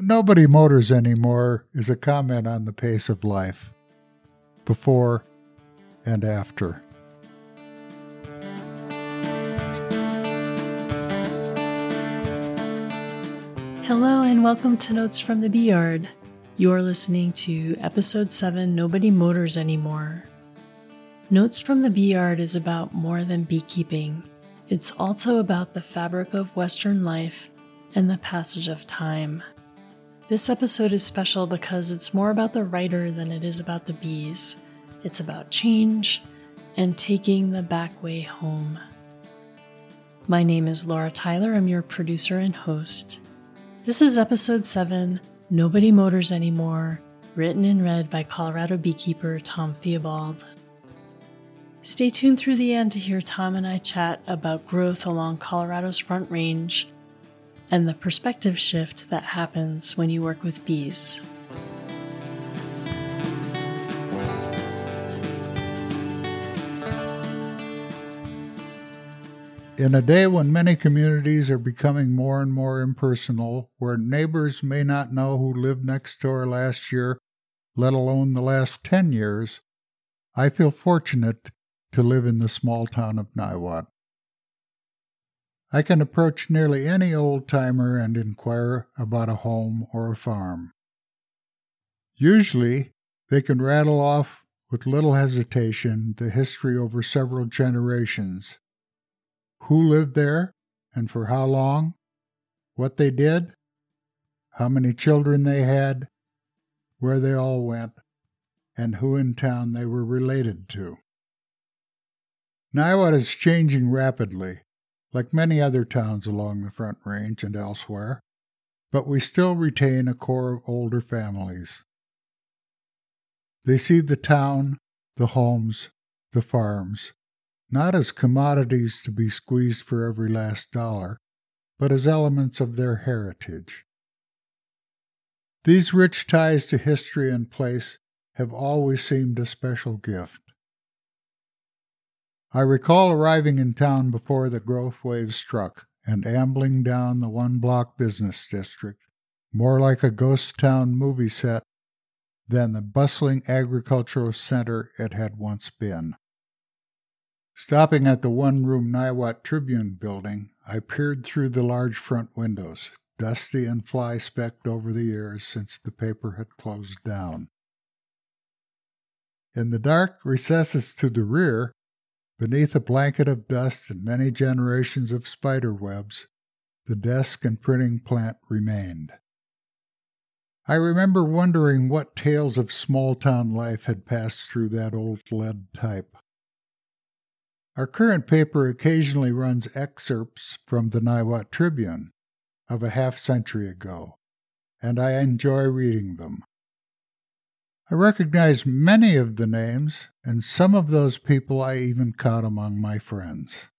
Nobody motors anymore is a comment on the pace of life, before and after. Hello, and welcome to Notes from the Bee Yard. You're listening to Episode 7 Nobody Motors Anymore. Notes from the Bee Yard is about more than beekeeping, it's also about the fabric of Western life and the passage of time. This episode is special because it's more about the writer than it is about the bees. It's about change and taking the back way home. My name is Laura Tyler. I'm your producer and host. This is episode 7 Nobody Motors Anymore, written and read by Colorado beekeeper Tom Theobald. Stay tuned through the end to hear Tom and I chat about growth along Colorado's Front Range and the perspective shift that happens when you work with bees. In a day when many communities are becoming more and more impersonal, where neighbors may not know who lived next door last year, let alone the last 10 years, I feel fortunate to live in the small town of Niwot. I can approach nearly any old timer and inquire about a home or a farm. Usually, they can rattle off with little hesitation the history over several generations. Who lived there and for how long, what they did, how many children they had, where they all went, and who in town they were related to. Niwot is changing rapidly like many other towns along the Front Range and elsewhere, but we still retain a core of older families. They see the town, the homes, the farms, not as commodities to be squeezed for every last dollar, but as elements of their heritage. These rich ties to history and place have always seemed a special gift. I recall arriving in town before the growth wave struck and ambling down the one block business district, more like a ghost town movie set than the bustling agricultural center it had once been. Stopping at the one room Niwot Tribune building, I peered through the large front windows, dusty and fly specked over the years since the paper had closed down. In the dark recesses to the rear, Beneath a blanket of dust and many generations of spider webs, the desk and printing plant remained. I remember wondering what tales of small town life had passed through that old lead type. Our current paper occasionally runs excerpts from the Niwot Tribune of a half century ago, and I enjoy reading them. I recognize many of the names, and some of those people I even caught among my friends.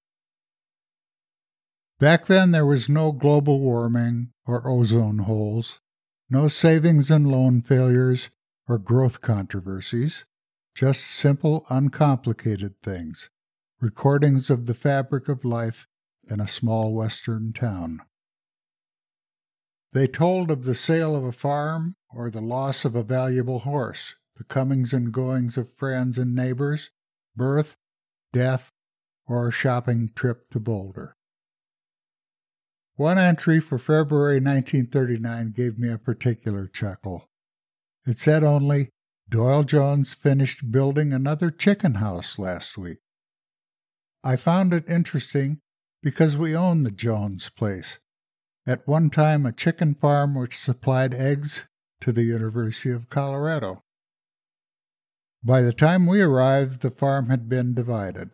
Back then, there was no global warming or ozone holes, no savings and loan failures or growth controversies, just simple, uncomplicated things, recordings of the fabric of life in a small western town. They told of the sale of a farm or the loss of a valuable horse, the comings and goings of friends and neighbors, birth, death, or a shopping trip to Boulder. One entry for February 1939 gave me a particular chuckle. It said only, Doyle Jones finished building another chicken house last week. I found it interesting because we own the Jones place, at one time a chicken farm which supplied eggs to the University of Colorado. By the time we arrived, the farm had been divided,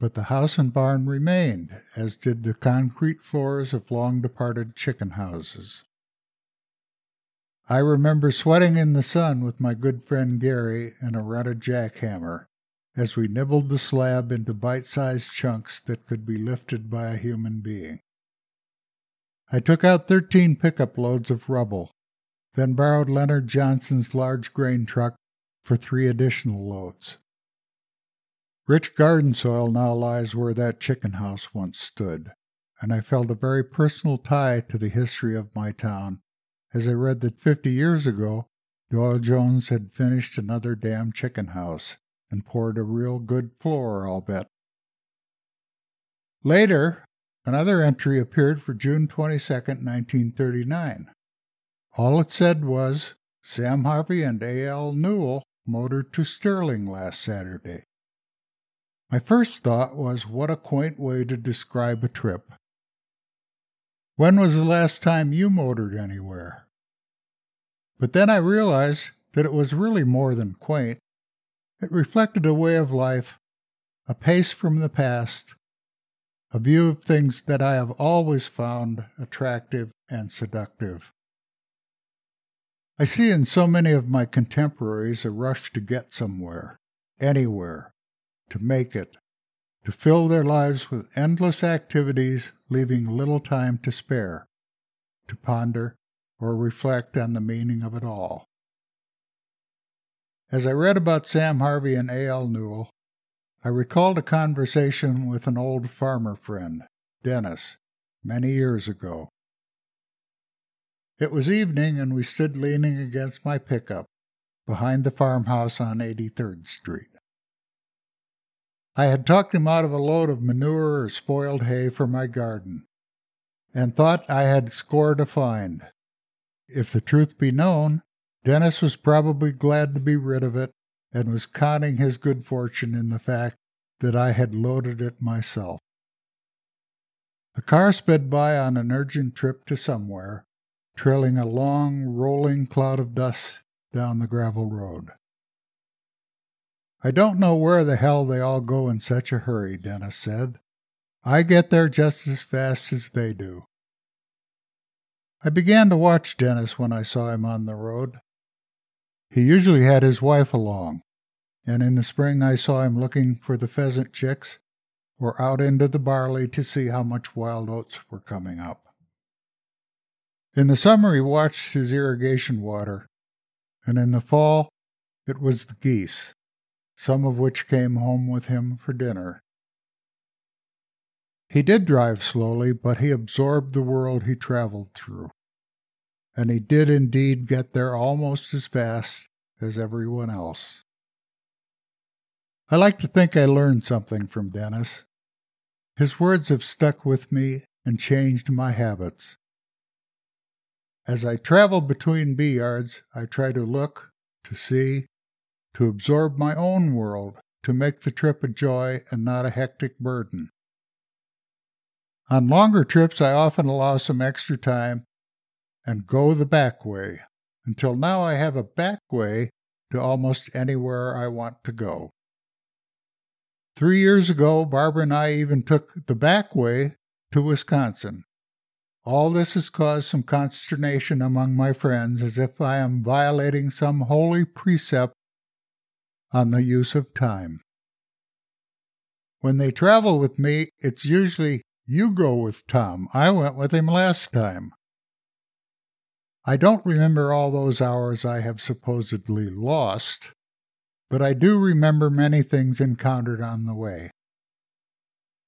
but the house and barn remained, as did the concrete floors of long departed chicken houses. I remember sweating in the sun with my good friend Gary and a rutted jackhammer as we nibbled the slab into bite sized chunks that could be lifted by a human being. I took out thirteen pickup loads of rubble, then borrowed Leonard Johnson's large grain truck for three additional loads. Rich garden soil now lies where that chicken house once stood, and I felt a very personal tie to the history of my town as I read that 50 years ago, Doyle Jones had finished another damn chicken house and poured a real good floor, I'll bet. Later, another entry appeared for June 22, 1939. All it said was Sam Harvey and A.L. Newell motored to Sterling last Saturday. My first thought was what a quaint way to describe a trip. When was the last time you motored anywhere? But then I realized that it was really more than quaint. It reflected a way of life, a pace from the past, a view of things that I have always found attractive and seductive. I see in so many of my contemporaries a rush to get somewhere, anywhere, to make it, to fill their lives with endless activities, leaving little time to spare, to ponder or reflect on the meaning of it all. As I read about Sam Harvey and A.L. Newell, I recalled a conversation with an old farmer friend, Dennis, many years ago. It was evening, and we stood leaning against my pickup behind the farmhouse on 83rd Street. I had talked him out of a load of manure or spoiled hay for my garden, and thought I had scored a find. If the truth be known, Dennis was probably glad to be rid of it and was conning his good fortune in the fact that I had loaded it myself. The car sped by on an urgent trip to somewhere, trailing a long, rolling cloud of dust down the gravel road. I don't know where the hell they all go in such a hurry, Dennis said. I get there just as fast as they do. I began to watch Dennis when I saw him on the road. He usually had his wife along, and in the spring I saw him looking for the pheasant chicks or out into the barley to see how much wild oats were coming up. In the summer, he watched his irrigation water, and in the fall, it was the geese, some of which came home with him for dinner. He did drive slowly, but he absorbed the world he traveled through. And he did indeed get there almost as fast as everyone else. I like to think I learned something from Dennis. His words have stuck with me and changed my habits. As I travel between bee yards, I try to look, to see, to absorb my own world, to make the trip a joy and not a hectic burden. On longer trips, I often allow some extra time and go the back way. Until now, I have a back way to almost anywhere I want to go. Three years ago, Barbara and I even took the back way to Wisconsin. All this has caused some consternation among my friends as if I am violating some holy precept on the use of time. When they travel with me, it's usually, you go with Tom. I went with him last time. I don't remember all those hours I have supposedly lost, but I do remember many things encountered on the way.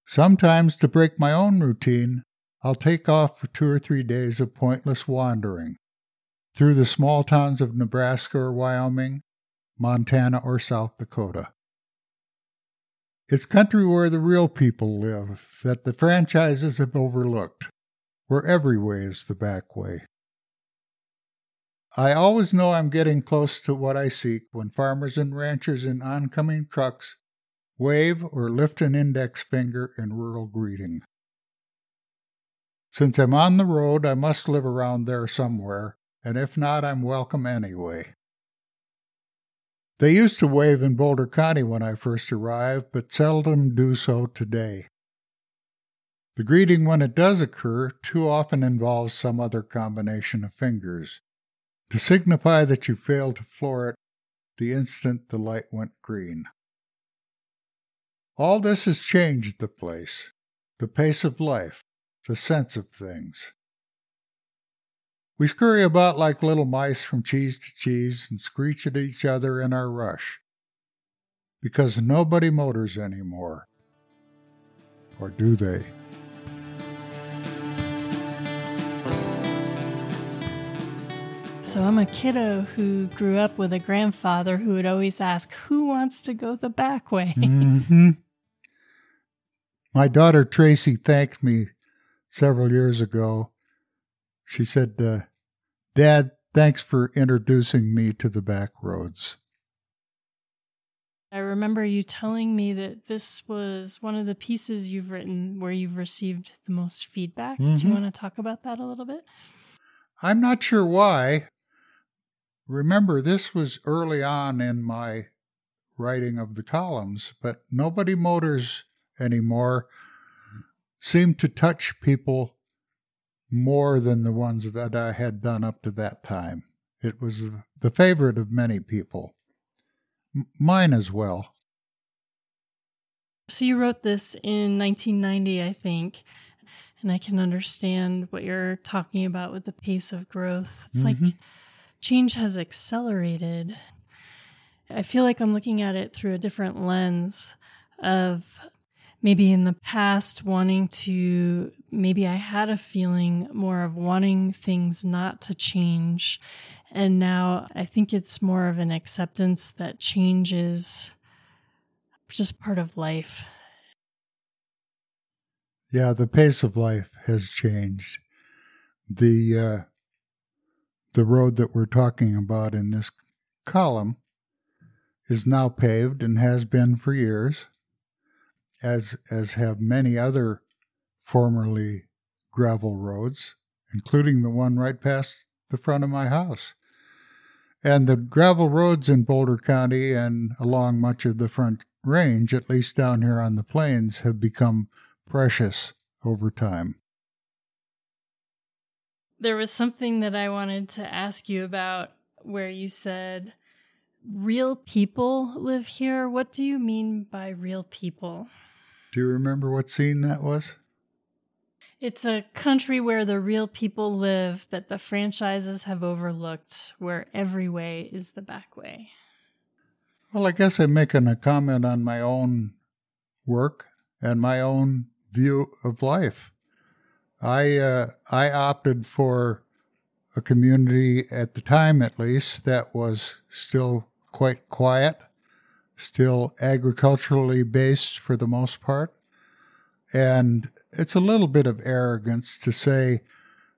Sometimes, to break my own routine, I'll take off for two or three days of pointless wandering through the small towns of Nebraska or Wyoming, Montana or South Dakota. It's country where the real people live that the franchises have overlooked, where every way is the back way. I always know I'm getting close to what I seek when farmers and ranchers in oncoming trucks wave or lift an index finger in rural greeting. Since I'm on the road, I must live around there somewhere, and if not, I'm welcome anyway. They used to wave in Boulder County when I first arrived, but seldom do so today. The greeting, when it does occur, too often involves some other combination of fingers, to signify that you failed to floor it the instant the light went green. All this has changed the place, the pace of life, the sense of things. We scurry about like little mice from cheese to cheese and screech at each other in our rush. Because nobody motors anymore. Or do they? So I'm a kiddo who grew up with a grandfather who would always ask, Who wants to go the back way? Mm-hmm. My daughter Tracy thanked me several years ago. She said, uh, Dad, thanks for introducing me to the back roads. I remember you telling me that this was one of the pieces you've written where you've received the most feedback. Do Mhm. you want to talk about that a little bit? I'm not sure why. Remember, this was early on in my writing of the columns, but Nobody Motors anymore seemed to touch people more than the ones that I had done up to that time. It was the favorite of many people, M- mine as well. So you wrote this in 1990, I think, and I can understand what you're talking about with the pace of growth. It's like Mhm. Change has accelerated. I feel like I'm looking at it through a different lens of maybe in the past wanting to maybe I had a feeling more of wanting things not to change and now I think it's more of an acceptance that change is just part of life. Yeah, the pace of life has changed. The uh, the road that we're talking about in this column is now paved and has been for years, as as have many other formerly gravel roads, including the one right past the front of my house. And the gravel roads in Boulder County and along much of the front range, at least down here on the plains, have become precious over time. There was something that I wanted to ask you about where you said real people live here. What do you mean by real people? Do you remember what scene that was? It's a country where the real people live that the franchises have overlooked, where every way is the back way. Well, I guess I'm making a comment on my own work and my own view of life. I uh, I opted for a community at the time, at least, that was still quite quiet, still agriculturally based for the most part, and it's a little bit of arrogance to say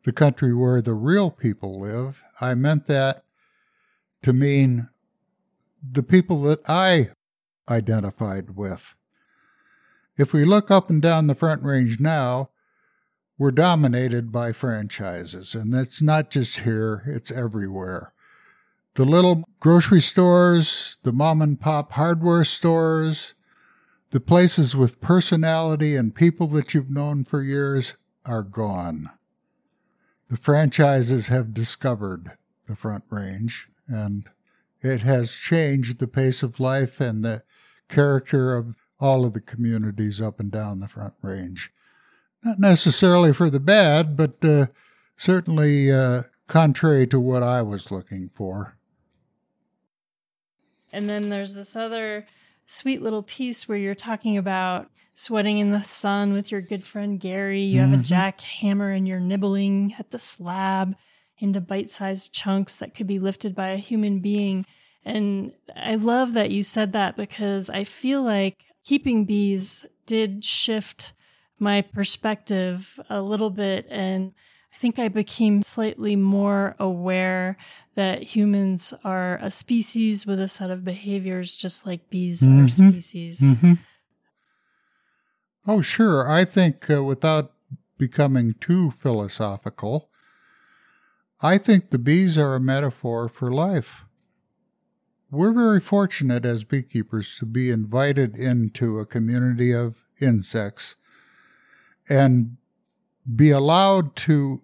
the country where the real people live. I meant that to mean the people that I identified with. If we look up and down the Front Range now, we're dominated by franchises, and it's not just here, it's everywhere. The little grocery stores, the mom and pop hardware stores, the places with personality and people that you've known for years are gone. The franchises have discovered the Front Range, and it has changed the pace of life and the character of all of the communities up and down the Front Range. Not necessarily for the bad, but uh, certainly uh, contrary to what I was looking for. And then there's this other sweet little piece where you're talking about sweating in the sun with your good friend Gary. You have a jackhammer and you're nibbling at the slab into bite sized chunks that could be lifted by a human being. And I love that you said that because I feel like keeping bees did shift my perspective a little bit. And I think I became slightly more aware that humans are a species with a set of behaviors just like bees are Mhm. species. Mm-hmm. Oh, sure. I think uh, without becoming too philosophical, I think the bees are a metaphor for life. We're very fortunate as beekeepers to be invited into a community of insects and be allowed to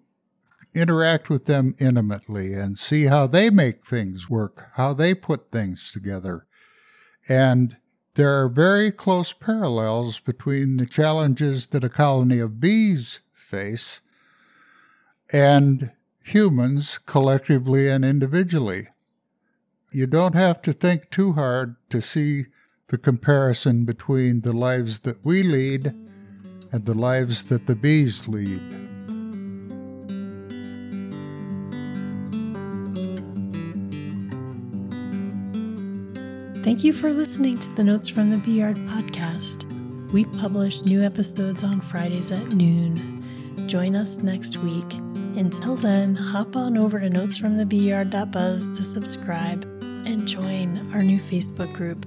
interact with them intimately and see how they make things work, how they put things together. And there are very close parallels between the challenges that a colony of bees face and humans collectively and individually. You don't have to think too hard to see the comparison between the lives that we lead and the lives that the bees lead. Thank you for listening to the Notes from the Bee Yard podcast. We publish new episodes on Fridays at noon. Join us next week. Until then, hop on over to notesfromthebeeyard.buzz to subscribe and join our new Facebook group,